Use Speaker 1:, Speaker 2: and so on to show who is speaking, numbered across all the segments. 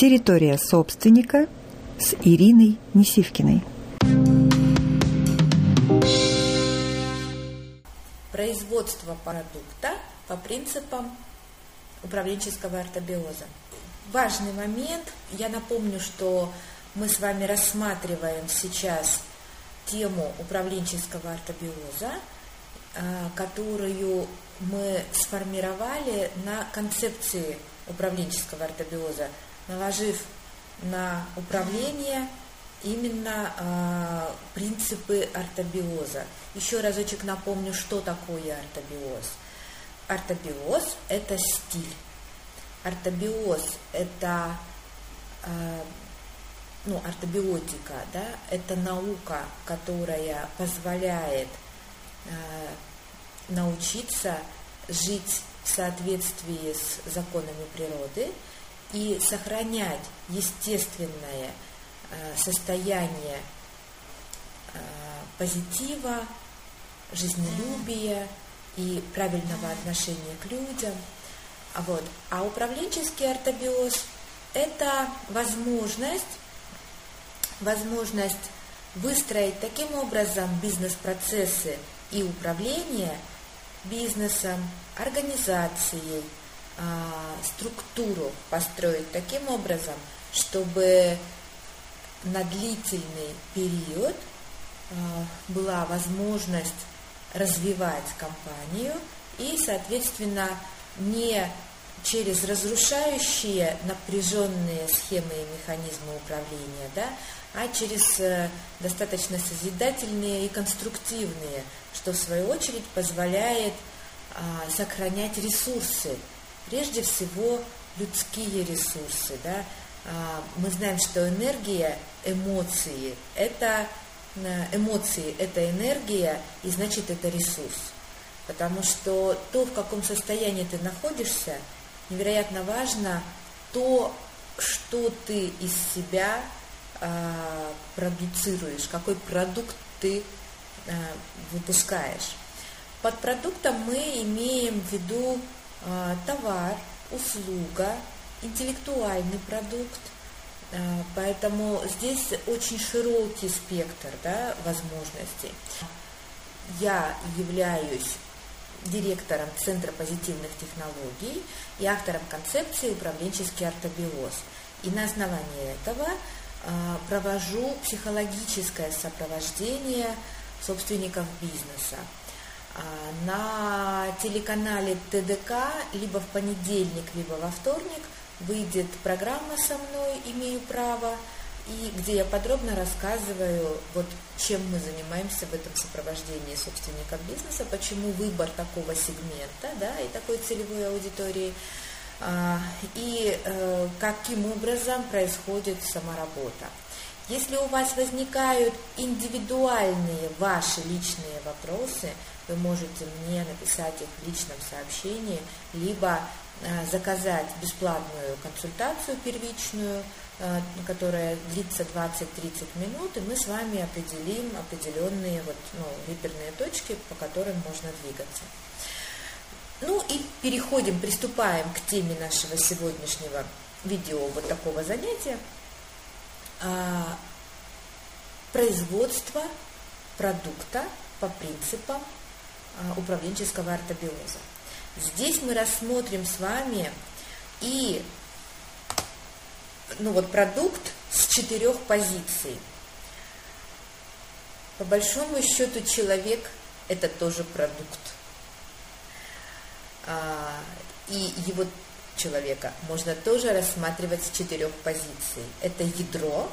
Speaker 1: Территория собственника с Ириной Несивкиной.
Speaker 2: Производство продукта по принципам управленческого артобиоза. Важный момент, я напомню, что мы с вами рассматриваем сейчас тему управленческого артобиоза, а, которую мы сформировали на концепции управленческого артобиоза, наложив на управление именно э, принципы артобиоза. Еще разочек напомню, что такое артобиоз. Артобиоз – это стиль. Артобиоз – это э, ну, артобиотика, да, это наука, которая позволяет э, научиться жить в соответствии с законами природы и сохранять естественное э, состояние э, позитива, жизнелюбия и правильного отношения к людям. А Вот. А управленческий артобиоз – это возможность, возможность выстроить таким образом бизнес-процессы и управление бизнесом, организацией, структуру построить таким образом, чтобы на длительный период а, была возможность развивать компанию и, соответственно, не через разрушающие напряженные схемы и механизмы управления, да, а через э, достаточно созидательные и конструктивные, что в свою очередь позволяет а, сохранять ресурсы, прежде всего людские ресурсы. Да? А, мы знаем, что энергия, эмоции – это э, эмоции – это энергия, и значит это ресурс. Потому что то, в каком состоянии ты находишься, невероятно важно то, что ты из себя э, продуцируешь, какой продукт ты э, выпускаешь. Под продуктом мы имеем в виду товар, услуга, интеллектуальный продукт. Э, поэтому здесь очень широкий спектр да, возможностей. Я являюсь директором Центра позитивных технологий и автором концепции «Управленческий артобиоз». И на основании этого э, провожу психологическое сопровождение собственников бизнеса. А, на телеканале ТДК либо в понедельник, либо во вторник выйдет программа со мной «Имею право», и где я подробно рассказываю, вот чем мы занимаемся в этом сопровождении собственников бизнеса, почему выбор такого сегмента да, и такой целевой аудитории, а, и э, каким образом происходит сама работа. Если у вас возникают индивидуальные ваши личные вопросы, вы можете мне написать их в личном сообщении, либо э, заказать бесплатную консультацию первичную, э, которая длится 20-30 минут, и мы с вами определим определенные вот, ну, реперные точки, по которым можно двигаться. Ну и переходим, приступаем к теме нашего сегодняшнего видео вот такого занятия. А, производство продукта по принципам управленческого артобиоза. Здесь мы рассмотрим с вами и ну вот, продукт с четырех позиций. По большому счету человек – это тоже продукт. А, и его человека можно тоже рассматривать с четырех позиций. Это ядро,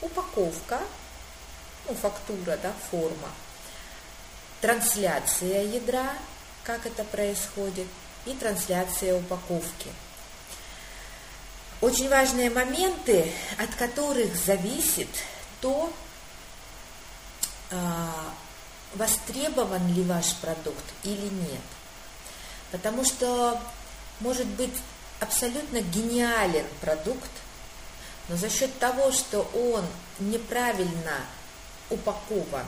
Speaker 2: упаковка, ну, фактура, да, форма – трансляция ядра, как это происходит, и трансляция упаковки. Очень важные моменты, от которых зависит то, а, востребован ли ваш продукт или нет. Потому что может быть абсолютно гениален продукт, но за счет того, что он неправильно упакован,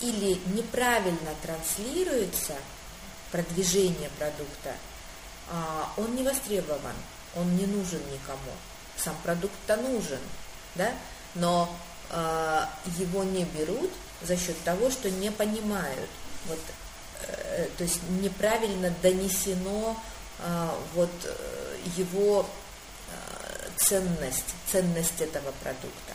Speaker 2: или неправильно транслируется продвижение продукта, а, он не востребован, он не нужен никому. сам продукт-то нужен, да, но э, его не берут за счет того, что не понимают, вот, э, то есть неправильно донесено э, вот э, его ценность, ценность этого продукта.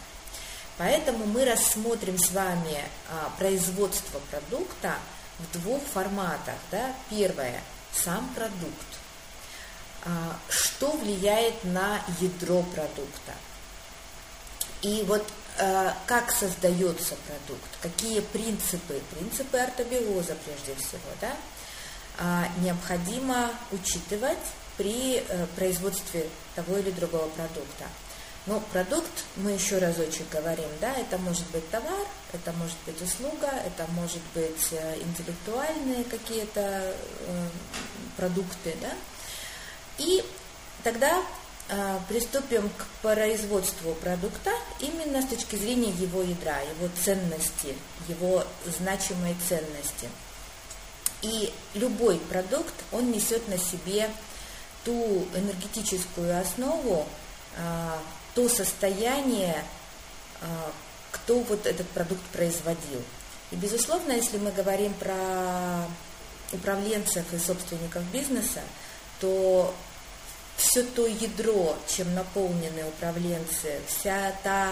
Speaker 2: Поэтому мы рассмотрим с вами а, производство продукта в двух форматах. Да? Первое – сам продукт. А, что влияет на ядро продукта? И вот а, как создается продукт, какие принципы, принципы артобиоза прежде всего, да, необходимо учитывать при э, производстве того или другого продукта. Но продукт, мы еще разочек говорим, да, это может быть товар, это может быть услуга, это может быть э, интеллектуальные какие-то э, продукты, да. И тогда э, приступим к производству продукта именно с точки зрения его ядра, его ценности, его значимой ценности. И любой продукт, он несет на себе ту энергетическую основу, то состояние, а, кто вот этот продукт производил. И, безусловно, если мы говорим про управленцев и собственников бизнеса, то все то ядро, чем наполнены управленцы, вся та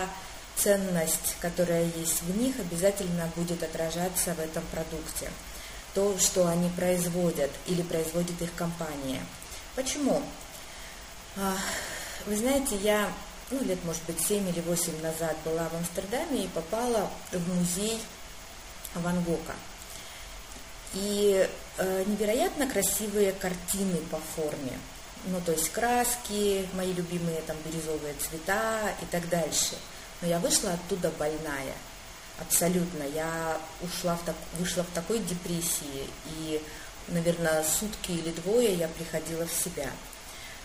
Speaker 2: ценность, которая есть в них, обязательно будет отражаться в этом продукте. То, что они производят или производит их компания. Почему? А, вы знаете, я ну, лет, может быть, 7 или 8 назад была в Амстердаме и попала в музей Ван Гога. И э, невероятно красивые картины по форме. Ну, то есть краски, мои любимые там бирюзовые цвета и так дальше. Но я вышла оттуда больная. Абсолютно. Я ушла в так, вышла в такой депрессии. И, наверное, сутки или двое я приходила в себя.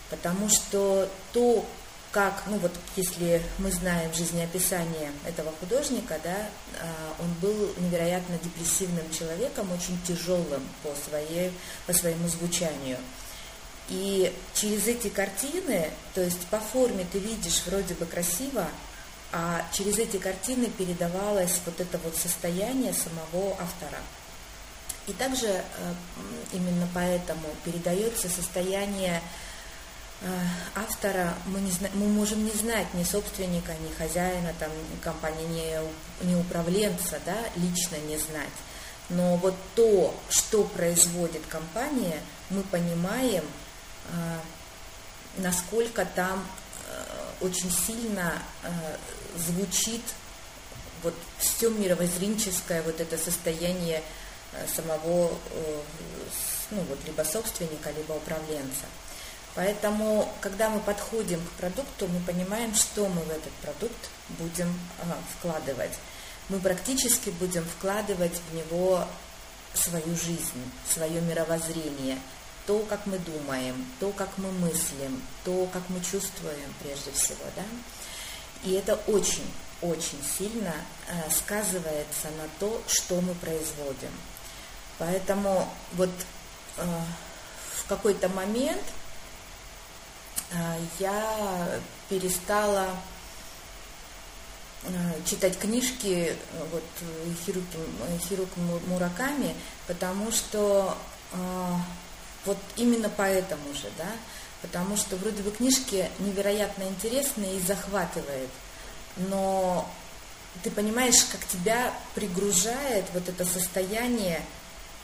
Speaker 2: Потому что то, как, ну вот если мы знаем жизнеописание этого художника, да, а, он был невероятно депрессивным человеком, очень тяжелым по, своей, по своему звучанию. И через эти картины, то есть по форме ты видишь вроде бы красиво, а через эти картины передавалось вот это вот состояние самого автора. И также э, именно поэтому передается состояние автора мы, не зна- мы можем не знать ни собственника, ни хозяина там, компании, ни, ни управленца, да, лично не знать. Но вот то, что производит компания, мы понимаем, э, насколько там э, очень сильно э, звучит вот все мировоззренческое вот это состояние э, самого, э, ну вот либо собственника, либо управленца. Поэтому, когда мы подходим к продукту, мы понимаем, что мы в этот продукт будем а, вкладывать. Мы практически будем вкладывать в него свою жизнь, свое мировоззрение, то, как мы думаем, то, как мы мыслим, то, как мы чувствуем прежде всего. Да? И это очень, очень сильно э, сказывается на то, что мы производим. Поэтому вот э, в какой-то момент я перестала а, читать книжки вот, Хируки, Хируки Мураками, потому что вот именно поэтому же, да, потому что вроде бы книжки невероятно интересные и захватывает, но ты понимаешь, как тебя пригружает вот это состояние,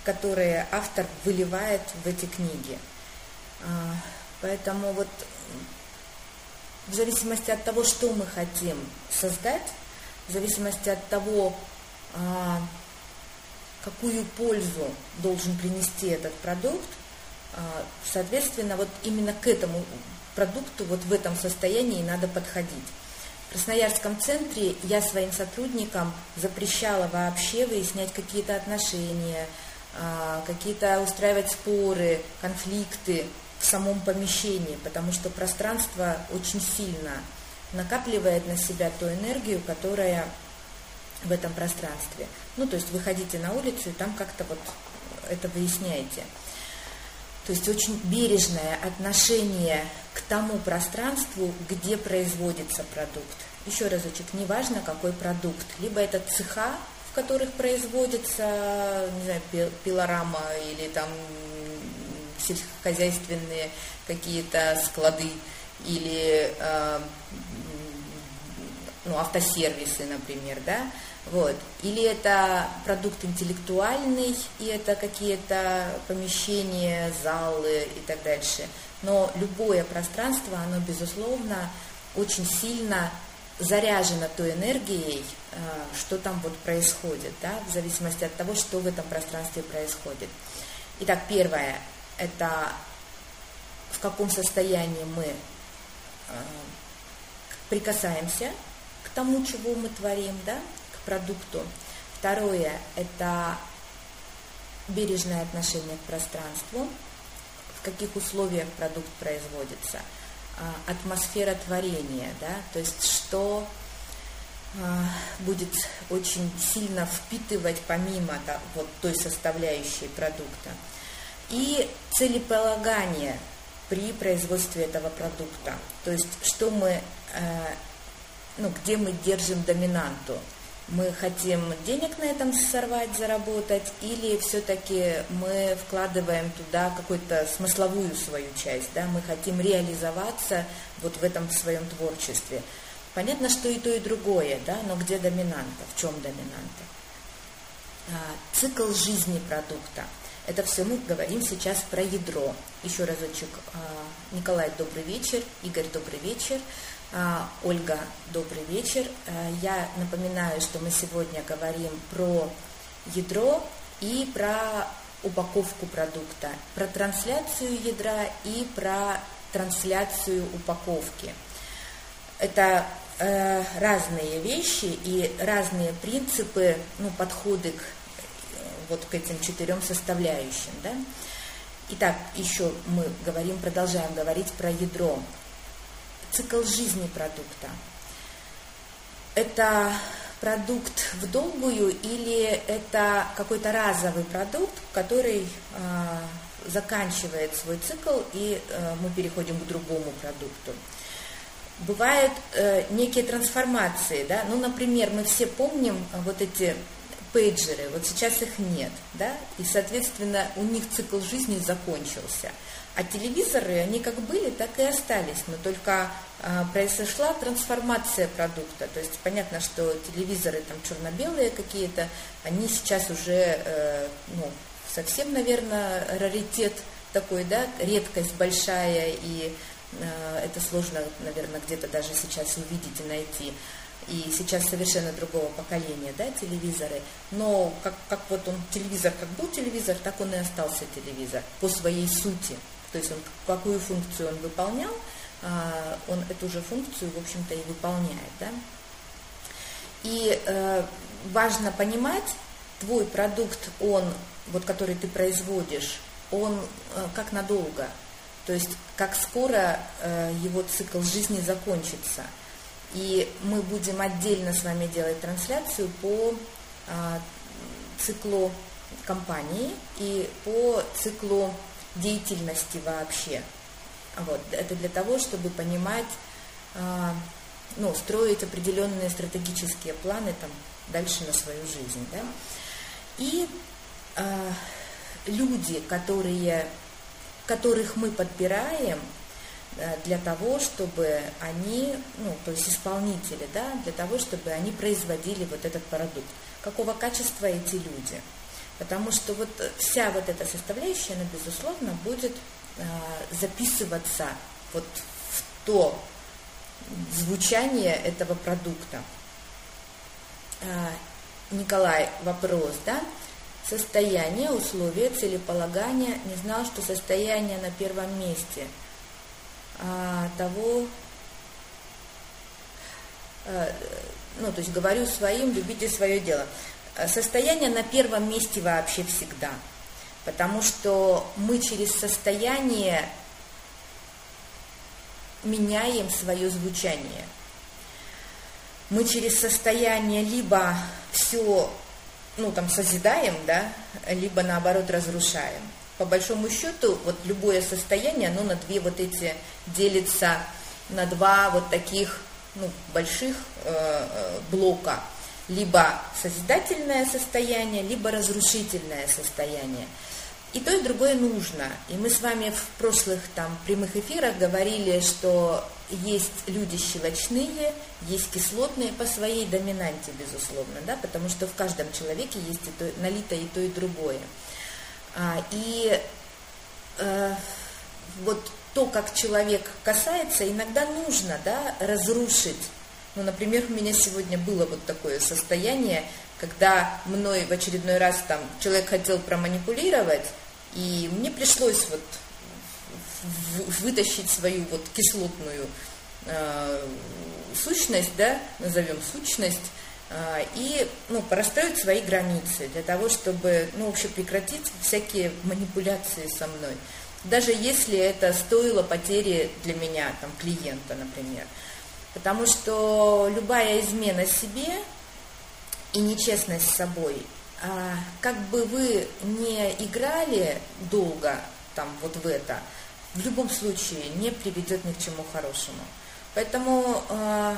Speaker 2: которое автор выливает в эти книги. Поэтому вот в зависимости от того, что мы хотим создать, в зависимости от того, а, какую пользу должен принести этот продукт, а, соответственно, вот именно к этому продукту вот в этом состоянии надо подходить. В Красноярском центре я своим сотрудникам запрещала вообще выяснять какие-то отношения, а, какие-то устраивать споры, конфликты в самом помещении, потому что пространство очень сильно накапливает на себя ту энергию, которая в этом пространстве. Ну, то есть выходите на улицу и там как-то вот это выясняете. То есть очень бережное отношение к тому пространству, где производится продукт. Еще разочек, неважно какой продукт, либо это цеха, в которых производится, не знаю, пилорама или там сельскохозяйственные какие-то склады или э, ну, автосервисы, например, да, вот. Или это продукт интеллектуальный, и это какие-то помещения, залы и так дальше. Но любое пространство, оно, безусловно, очень сильно заряжено той энергией, э, что там вот происходит, да, в зависимости от того, что в этом пространстве происходит. Итак, первое – это в каком состоянии мы э, прикасаемся к тому, чего мы творим, да, к продукту. Второе – это бережное отношение к пространству, в каких условиях продукт производится, а, атмосфера творения, да, то есть что а, будет очень сильно впитывать помимо вот той составляющей продукта. И целеполагание при производстве этого продукта. То есть что мы, э, ну, где мы держим доминанту мы хотим денег на этом сорвать, заработать, или все-таки мы вкладываем туда какую-то смысловую свою часть, да, мы хотим реализоваться вот в этом своем творчестве. Понятно, что и то, и другое, да, но где доминанта, в чем доминанта? А, цикл жизни продукта. Это все мы говорим сейчас про ядро. Еще разочек. А, Николай, добрый вечер. Игорь, добрый вечер. А, Ольга, добрый вечер. А, я напоминаю, что мы сегодня говорим про ядро и про упаковку продукта, про трансляцию ядра и про трансляцию упаковки. Это э, разные вещи и разные принципы, ну, подходы к вот к этим четырем составляющим. Да? Итак, еще мы говорим, продолжаем говорить про ядро цикл жизни продукта. Это продукт в долгую или это какой-то разовый продукт, который э, заканчивает свой цикл и э, мы переходим к другому продукту. Бывают э, некие трансформации, да, ну, например, мы все помним вот эти пейджеры, вот сейчас их нет, да, и, соответственно, у них цикл жизни закончился – а телевизоры, они как были, так и остались, но только э, произошла трансформация продукта. То есть понятно, что телевизоры там черно-белые какие-то, они сейчас уже э, ну, совсем, наверное, раритет такой, да, редкость большая, и э, это сложно, наверное, где-то даже сейчас увидеть и найти. И сейчас совершенно другого поколения, да, телевизоры. Но как, как вот он, телевизор, как был телевизор, так он и остался телевизор по своей сути. То есть он, какую функцию он выполнял, а, он эту же функцию, в общем-то, и выполняет. Да? И э, важно понимать, твой продукт, он, вот, который ты производишь, он э, как надолго, то есть как скоро э, его цикл жизни закончится. И мы будем отдельно с вами делать трансляцию по циклу компании и по циклу деятельности вообще. Вот. Это для того, чтобы понимать, э, ну, строить определенные стратегические планы там, дальше на свою жизнь. Да? И э, люди, которые, которых мы подбираем для того, чтобы они, ну, то есть исполнители, да, для того, чтобы они производили вот этот продукт. Какого качества эти люди – Потому что вот вся вот эта составляющая, она, безусловно, будет э, записываться вот в то звучание этого продукта. Э, Николай, вопрос, да? Состояние, условия, целеполагания. Не знал, что состояние на первом месте того, а, ну, то есть говорю своим, любите свое дело. Э, состояние на первом месте вообще всегда. Потому что мы через состояние меняем свое звучание. Мы через состояние либо все, ну, там, созидаем, да, либо наоборот разрушаем. По большому счету, вот любое состояние, оно на две вот эти делится, на два вот таких ну, больших э, э блока. Либо созидательное состояние, либо разрушительное состояние. И то, и другое нужно. И мы с вами в прошлых там прямых эфирах говорили, что есть люди щелочные, есть кислотные по своей доминанте, безусловно, да, потому что в каждом человеке есть и то, налито и то, и другое. А, и э, вот то, как человек касается, иногда нужно да, разрушить. Ну, например, у меня сегодня было вот такое состояние, когда мной в очередной раз там человек хотел проманипулировать, и мне пришлось вот вытащить свою вот кислотную э, сущность, да, назовем сущность, и ну, простроить свои границы для того, чтобы ну, вообще прекратить всякие манипуляции со мной. Даже если это стоило потери для меня, там, клиента, например. Потому что любая измена себе и нечестность с собой а, как бы вы не играли долго там вот в это, в любом случае не приведет ни к чему хорошему. Поэтому э,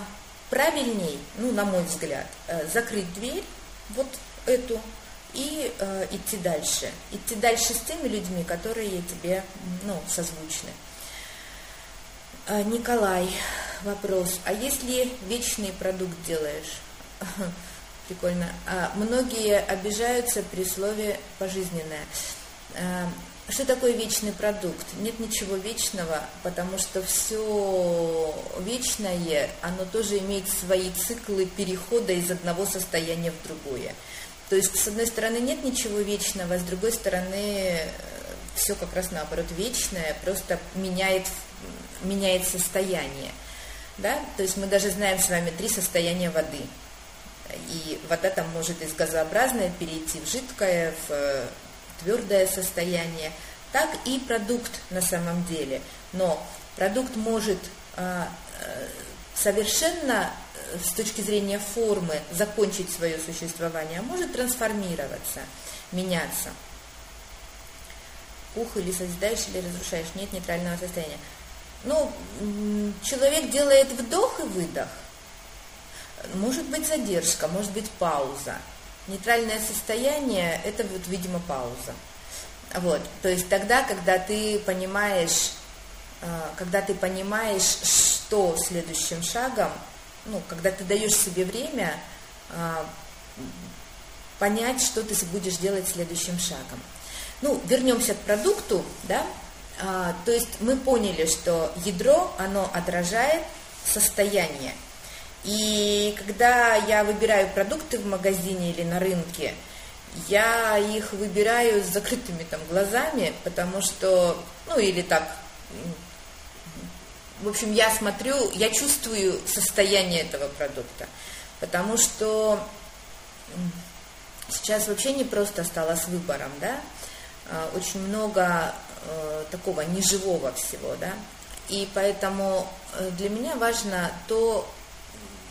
Speaker 2: правильней, ну, на мой взгляд, э, закрыть дверь, вот эту, и э, идти дальше. Идти дальше с теми людьми, которые тебе, ну, созвучны. Э, Николай, вопрос. А если вечный продукт делаешь? Прикольно. А, многие обижаются при слове «пожизненное». Что такое вечный продукт? Нет ничего вечного, потому что все вечное, оно тоже имеет свои циклы перехода из одного состояния в другое. То есть, с одной стороны, нет ничего вечного, с другой стороны, все как раз наоборот вечное, просто меняет, меняет состояние. Да? То есть мы даже знаем с вами три состояния воды – и вода там может из газообразной перейти в жидкое, в э, твердое состояние, так и продукт на самом деле. Но продукт может а, э, совершенно э, с точки зрения формы закончить свое существование, а может трансформироваться, меняться. Ух, или созидаешь, или разрушаешь, нет нейтрального состояния. Ну, человек делает вдох и выдох, может быть задержка, может быть пауза. Нейтральное состояние – это вот, видимо, пауза. Вот, то есть тогда, когда ты понимаешь, а, когда ты понимаешь, что следующим шагом, ну, когда ты даешь себе время а, понять, что ты будешь делать следующим шагом. Ну, вернемся к продукту, да, а, то есть мы поняли, что ядро, оно отражает состояние, и когда я выбираю продукты в магазине или на рынке, я их выбираю с закрытыми там глазами, потому что, ну или так, в общем, я смотрю, я чувствую состояние этого продукта, потому что сейчас вообще не просто стало с выбором, да, а, очень много э, такого неживого всего, да, и поэтому э, для меня важно то,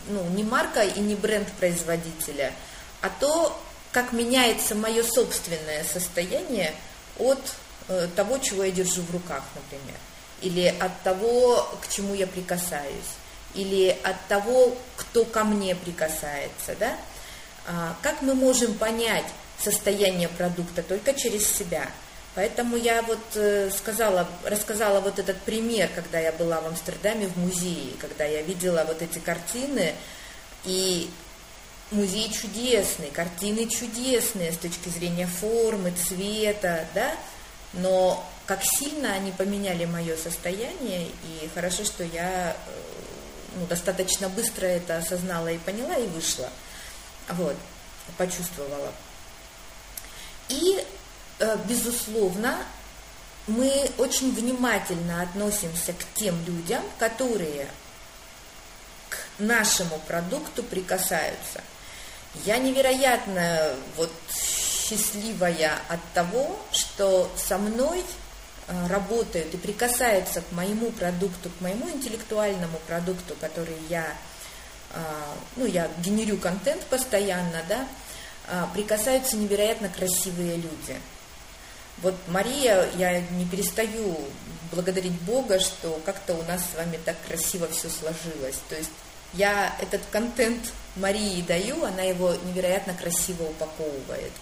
Speaker 2: ну, не марка и не бренд производителя, а то, как меняется мое собственное состояние от э, того, чего я держу в руках, например, или от того, к чему я прикасаюсь, или от того, кто ко мне прикасается, да? А, как мы можем понять состояние продукта только через себя – Поэтому я вот э, сказала, рассказала вот этот пример, когда я была в Амстердаме в музее, когда я видела вот эти картины, и музей чудесный, картины чудесные с точки зрения формы, цвета, да, но как сильно они поменяли мое состояние, и хорошо, что я э, ну, достаточно быстро это осознала и поняла, и вышла, вот, почувствовала. И безусловно, мы очень внимательно относимся к тем людям, которые к нашему продукту прикасаются. Я невероятно вот счастливая от того, что со мной э, работают и прикасаются к моему продукту, к моему интеллектуальному продукту, который я, э, ну, я генерю контент постоянно, да, прикасаются невероятно красивые люди – Вот Мария, я не перестаю благодарить Бога, что как-то у нас с вами так красиво все сложилось. То есть я этот контент Марии даю, она его невероятно красиво упаковывает.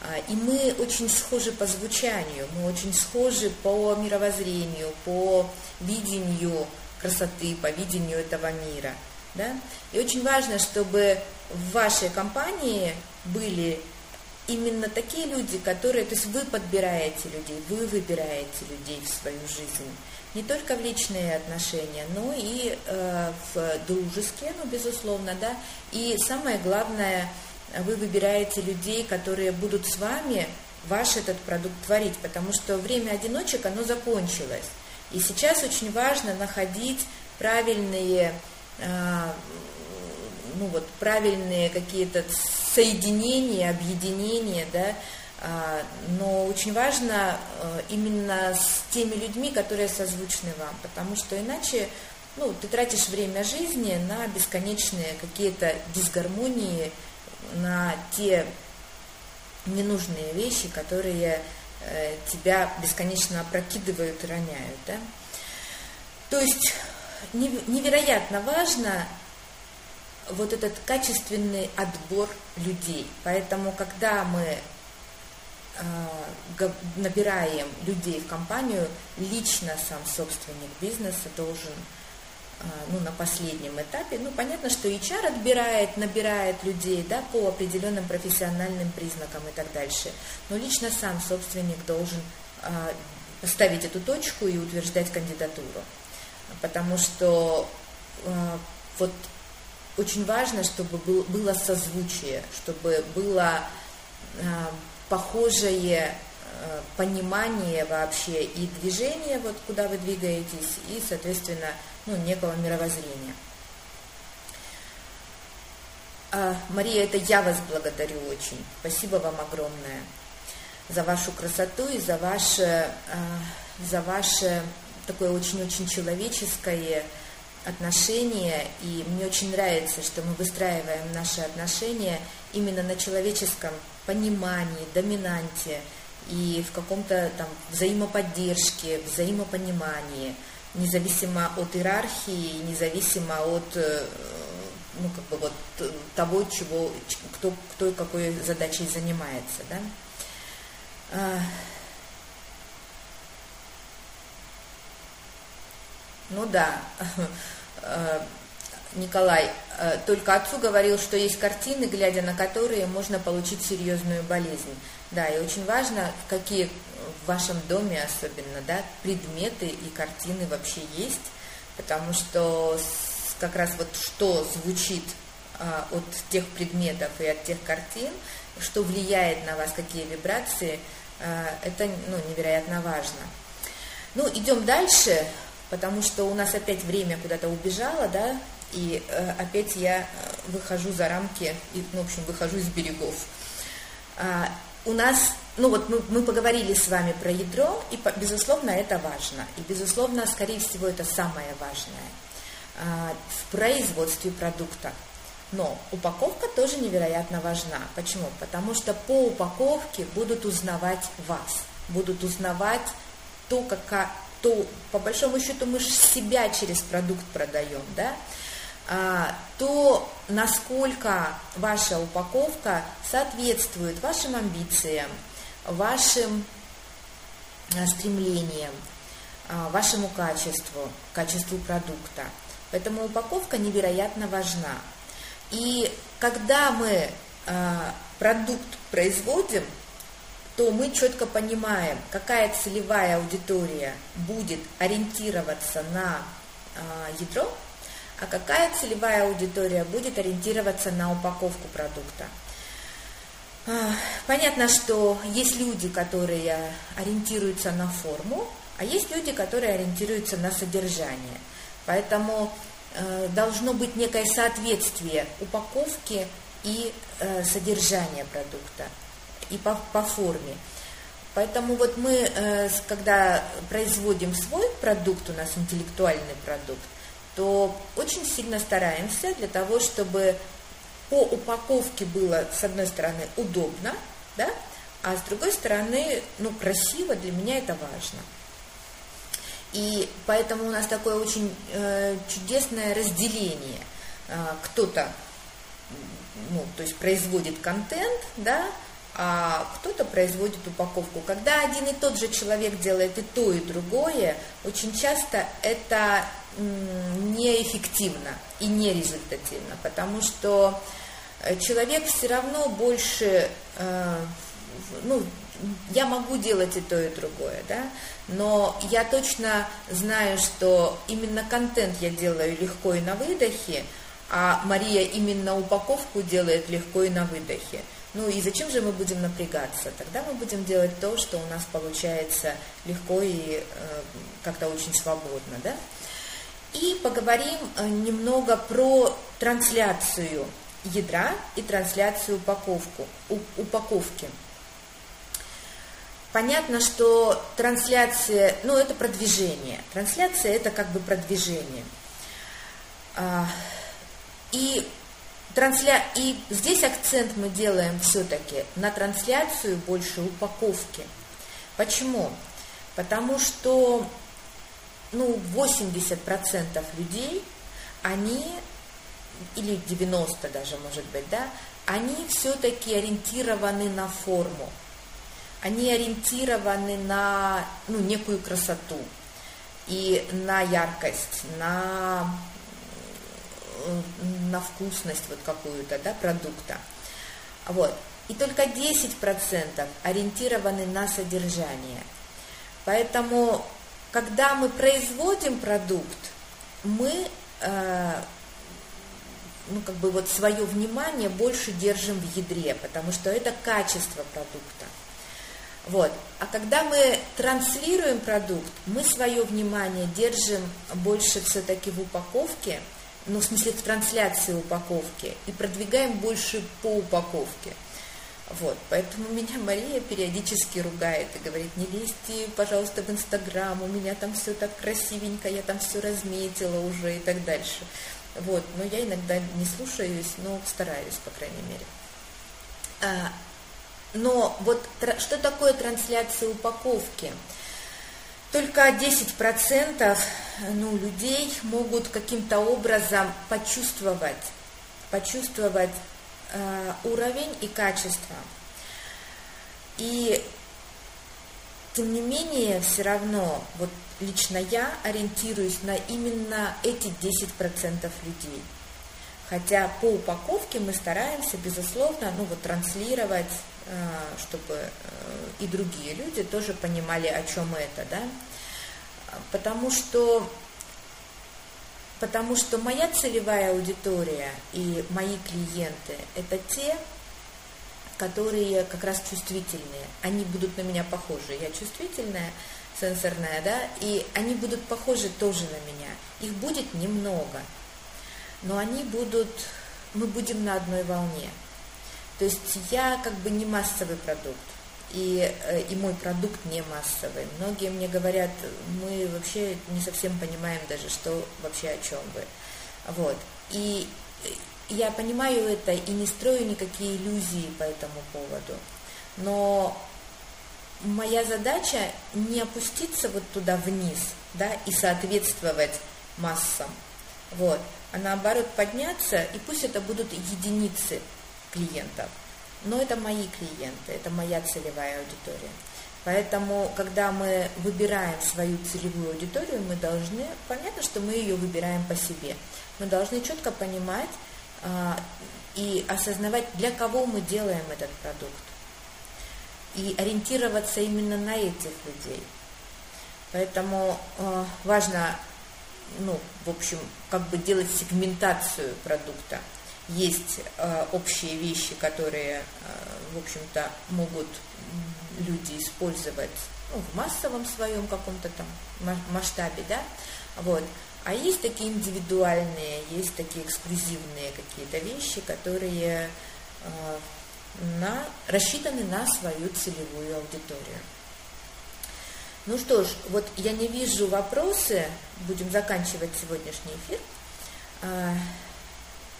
Speaker 2: А, и мы очень схожи по звучанию, мы очень схожи по мировоззрению, по видению красоты, по видению этого мира. Да? И очень важно, чтобы в вашей компании были именно такие люди, которые, то есть вы подбираете людей, вы выбираете людей в свою жизнь. Не только в личные отношения, но и э, в дружеские, ну, безусловно, да. И самое главное, вы выбираете людей, которые будут с вами ваш этот продукт творить, потому что время одиночек, оно закончилось. И сейчас очень важно находить правильные э, ну вот, правильные какие-то соединения, объединения, да, а, но очень важно э, именно с теми людьми, которые созвучны вам, потому что иначе ну, ты тратишь время жизни на бесконечные какие-то дисгармонии, на те ненужные вещи, которые э, тебя бесконечно опрокидывают и роняют. Да? То есть невероятно важно вот этот качественный отбор людей. Поэтому, когда мы э, набираем людей в компанию, лично сам собственник бизнеса должен э, ну, на последнем этапе, ну, понятно, что HR отбирает, набирает людей, да, по определенным профессиональным признакам и так дальше, но лично сам собственник должен э, ставить эту точку и утверждать кандидатуру, потому что э, вот очень важно, чтобы был, было созвучие, чтобы было э, похожее э, понимание вообще и движение, вот куда вы двигаетесь, и, соответственно, ну, некого мировоззрения. А, Мария, это я вас благодарю очень. Спасибо вам огромное за вашу красоту и за ваше, э, за ваше такое очень-очень человеческое отношения, и мне очень нравится, что мы выстраиваем наши отношения именно на человеческом понимании, доминанте и в каком-то там взаимоподдержке, взаимопонимании, независимо от иерархии, независимо от э, ну, как бы вот того, чего, кто, кто и какой задачей занимается. Да? Ну да, Э, Николай, э, только отцу говорил, что есть картины, глядя на которые можно получить серьезную болезнь. Да, и очень важно, какие в вашем доме особенно, да, предметы и картины вообще есть, потому что как раз вот что звучит а, от тех предметов и от тех картин, что влияет на вас, какие вибрации, это ну, невероятно важно. Ну, идем дальше потому что у нас опять время куда-то убежало, да, и э, опять я э, выхожу за рамки, и, ну, в общем, выхожу из берегов. А, у нас, ну вот мы, мы поговорили с вами про ядро, и, безусловно, это важно. И, безусловно, скорее всего, это самое важное а, в производстве продукта. Но упаковка тоже невероятно важна. Почему? Потому что по упаковке будут узнавать вас, будут узнавать то, какая, то по большому счету мы же себя через продукт продаем, да, а, то насколько ваша упаковка соответствует вашим амбициям, вашим а, стремлениям, а, вашему качеству, качеству продукта. Поэтому упаковка невероятно важна. И когда мы продукт производим, то мы четко понимаем, какая целевая аудитория будет ориентироваться на э, ядро, а какая целевая аудитория будет ориентироваться на упаковку продукта. Понятно, что есть люди, которые ориентируются на форму, а есть люди, которые ориентируются на содержание. Поэтому э, должно быть некое соответствие упаковки и э, содержания продукта и по, по форме. Поэтому вот мы, э, когда производим свой продукт, у нас интеллектуальный продукт, то очень сильно стараемся для того, чтобы по упаковке было, с одной стороны, удобно, да, а с другой стороны, ну, красиво, для меня это важно. И поэтому у нас такое очень э, чудесное разделение. Э, кто-то, ну, то есть производит контент, да, а кто-то производит упаковку. Когда один и тот же человек делает и то, и другое, очень часто это неэффективно и нерезультативно, потому что э, человек все равно больше, э, ну, я могу делать и то, и другое, да, но я точно знаю, что именно контент я делаю легко и на выдохе, а Мария именно упаковку делает легко и на выдохе. Ну и зачем же мы будем напрягаться? Тогда мы будем делать то, что у нас получается легко и э, как-то очень свободно, да? И поговорим э, немного про трансляцию ядра и трансляцию упаковку, упаковки. Понятно, что трансляция, ну это продвижение. Трансляция это как бы продвижение. А, и Трансля... И здесь акцент мы делаем все-таки на трансляцию больше упаковки. Почему? Потому что ну, 80% людей, они, или 90 даже, может быть, да, они все-таки ориентированы на форму. Они ориентированы на ну, некую красоту и на яркость, на на вкусность вот какую-то, да, продукта. Вот. И только 10% ориентированы на содержание. Поэтому, когда мы производим продукт, мы э, ну, как бы вот свое внимание больше держим в ядре, потому что это качество продукта. Вот. А когда мы транслируем продукт, мы свое внимание держим больше все-таки в упаковке – ну, в смысле, в трансляции упаковки, и продвигаем больше по упаковке. Вот, поэтому меня Мария периодически ругает и говорит, не лезьте, пожалуйста, в Инстаграм, у меня там все так красивенько, я там все разметила уже и так дальше. Вот, но я иногда не слушаюсь, но стараюсь, по крайней мере. А, но вот что такое трансляция упаковки? Только 10% ну, людей могут каким-то образом почувствовать, почувствовать э, уровень и качество. И тем не менее, все равно, вот лично я ориентируюсь на именно эти 10% людей. Хотя по упаковке мы стараемся, безусловно, ну вот транслировать чтобы э, и другие люди тоже понимали, о чем это, да, потому что потому что моя целевая аудитория и мои клиенты – это те, которые как раз чувствительные, они будут на меня похожи. Я чувствительная, сенсорная, да, и они будут похожи тоже на меня. Их будет немного, но они будут, мы будем на одной волне. То есть я как бы не массовый продукт, и, э, и мой продукт не массовый. Многие мне говорят, мы вообще не совсем понимаем даже, что вообще о чем вы. Вот. И я понимаю это и не строю никакие иллюзии по этому поводу. Но моя задача не опуститься вот туда вниз, да, и соответствовать массам. Вот. А наоборот подняться, и пусть это будут единицы клиентов. Но это мои клиенты, это моя целевая аудитория. Поэтому, когда мы выбираем свою целевую аудиторию, мы должны, понятно, что мы ее выбираем по себе. Мы должны четко понимать а, и осознавать, для кого мы делаем этот продукт. И ориентироваться именно на этих людей. Поэтому э, важно, ну, в общем, как бы делать сегментацию продукта есть э, общие вещи, которые, э, в общем-то, могут люди использовать ну, в массовом своем каком-то там масштабе, да, вот. А есть такие индивидуальные, есть такие эксклюзивные какие-то вещи, которые э, на, рассчитаны на свою целевую аудиторию. Ну что ж, вот я не вижу вопросы, будем заканчивать сегодняшний эфир.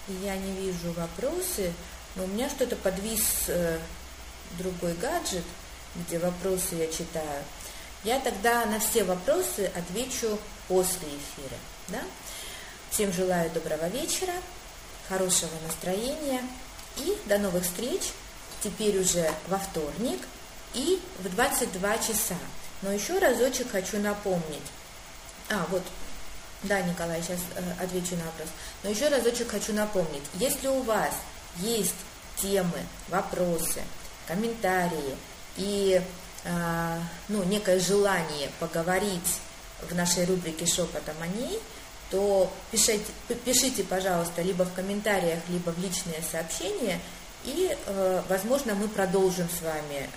Speaker 2: Я не вижу вопросы, но у меня что-то подвис, э, другой гаджет, где вопросы я читаю, я тогда на все вопросы отвечу после эфира. Да? Всем желаю доброго вечера, хорошего настроения и до новых встреч теперь уже во вторник и в 22 часа. Но еще разочек хочу напомнить. А, вот, да, Николай, сейчас э, отвечу на вопрос. Но еще разочек хочу напомнить. Если у вас есть темы, вопросы, комментарии и э, ну, некое желание поговорить в нашей рубрике «Шепотом о ней», то пишите, пишите, пожалуйста, либо в комментариях, либо в личные сообщения, и, э, возможно, мы продолжим с вами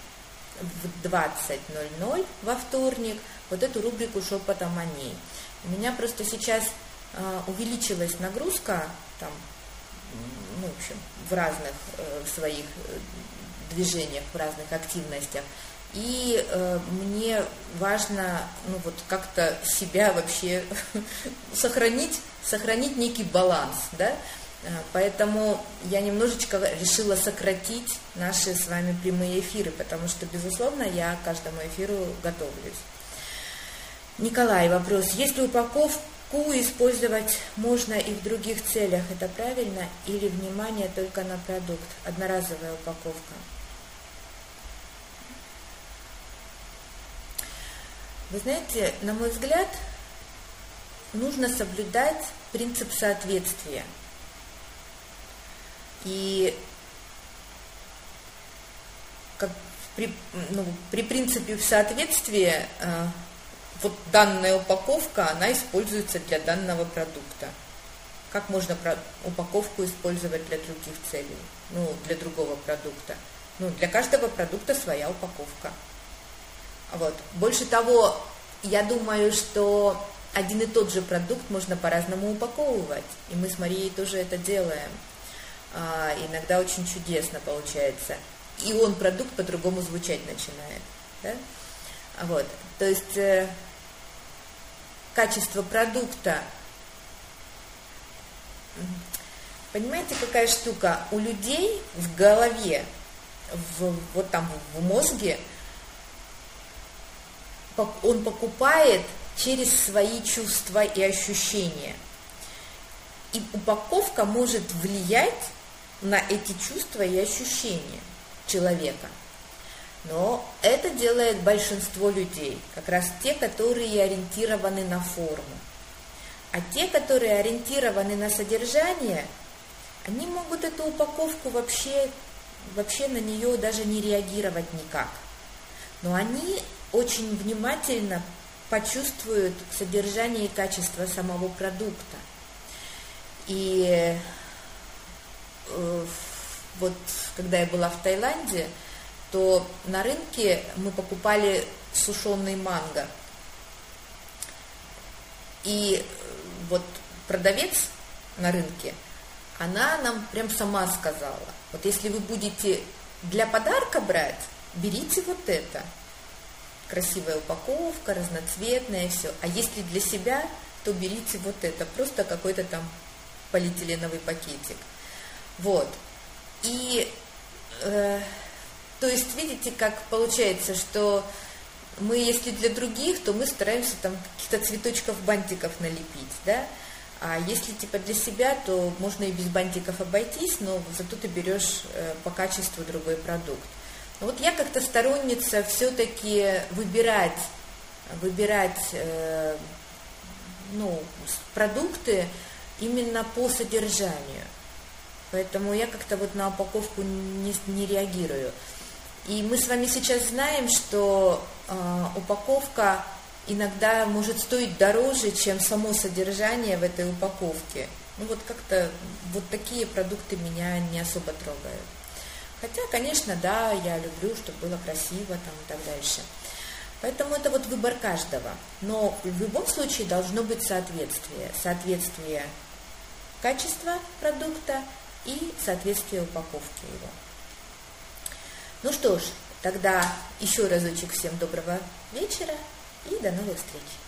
Speaker 2: в 20.00 во вторник вот эту рубрику «Шепотом о ней». У меня просто сейчас э, увеличилась нагрузка, там, ну, в общем, в разных э, своих э, движениях, в разных активностях. И э, мне важно, ну вот как-то себя вообще сохранить, сохранить некий баланс, да. Поэтому я немножечко решила сократить наши с вами прямые эфиры, потому что, безусловно, я к каждому эфиру готовлюсь. Николай, вопрос. Если упаковку использовать можно и в других целях, это правильно? Или внимание только на продукт? Одноразовая упаковка. Вы знаете, на мой взгляд, нужно соблюдать принцип соответствия. И как при, ну, при принципе соответствия э, вот данная упаковка, она используется для данного продукта. Как можно упаковку использовать для других целей, ну, для другого продукта? Ну, для каждого продукта своя упаковка. Вот. Больше того, я думаю, что один и тот же продукт можно по-разному упаковывать. И мы с Марией тоже это делаем. А, иногда очень чудесно получается. И он продукт по-другому звучать начинает. Да? Вот. То есть э, качество продукта. Понимаете, какая штука? У людей в голове, в, вот там в мозге он покупает через свои чувства и ощущения. И упаковка может влиять на эти чувства и ощущения человека. Но это делает большинство людей, как раз те, которые ориентированы на форму. А те, которые ориентированы на содержание, они могут эту упаковку вообще, вообще на нее даже не реагировать никак. Но они очень внимательно почувствуют содержание и качество самого продукта. И э, вот когда я была в Таиланде, то на рынке мы покупали сушеный манго. И вот продавец на рынке, она нам прям сама сказала, вот если вы будете для подарка брать, берите вот это – красивая упаковка, разноцветная, все. А если для себя, то берите вот это, просто какой-то там полиэтиленовый пакетик. Вот. И, э, то есть, видите, как получается, что мы, если для других, то мы стараемся там каких-то цветочков, бантиков налепить, да, а если типа для себя, то можно и без бантиков обойтись, но зато ты берешь э, по качеству другой продукт. Вот я как-то сторонница все-таки выбирать, выбирать э, ну, продукты именно по содержанию. Поэтому я как-то вот на упаковку не, не реагирую. И мы с вами сейчас знаем, что э, упаковка иногда может стоить дороже, чем само содержание в этой упаковке. Ну вот как-то вот такие продукты меня не особо трогают. Хотя, конечно, да, я люблю, чтобы было красиво там и так дальше. Поэтому это вот выбор каждого. Но в любом случае должно быть соответствие. Соответствие качества продукта и соответствие упаковки его. Ну что ж, тогда еще разочек всем доброго вечера и до новых встреч.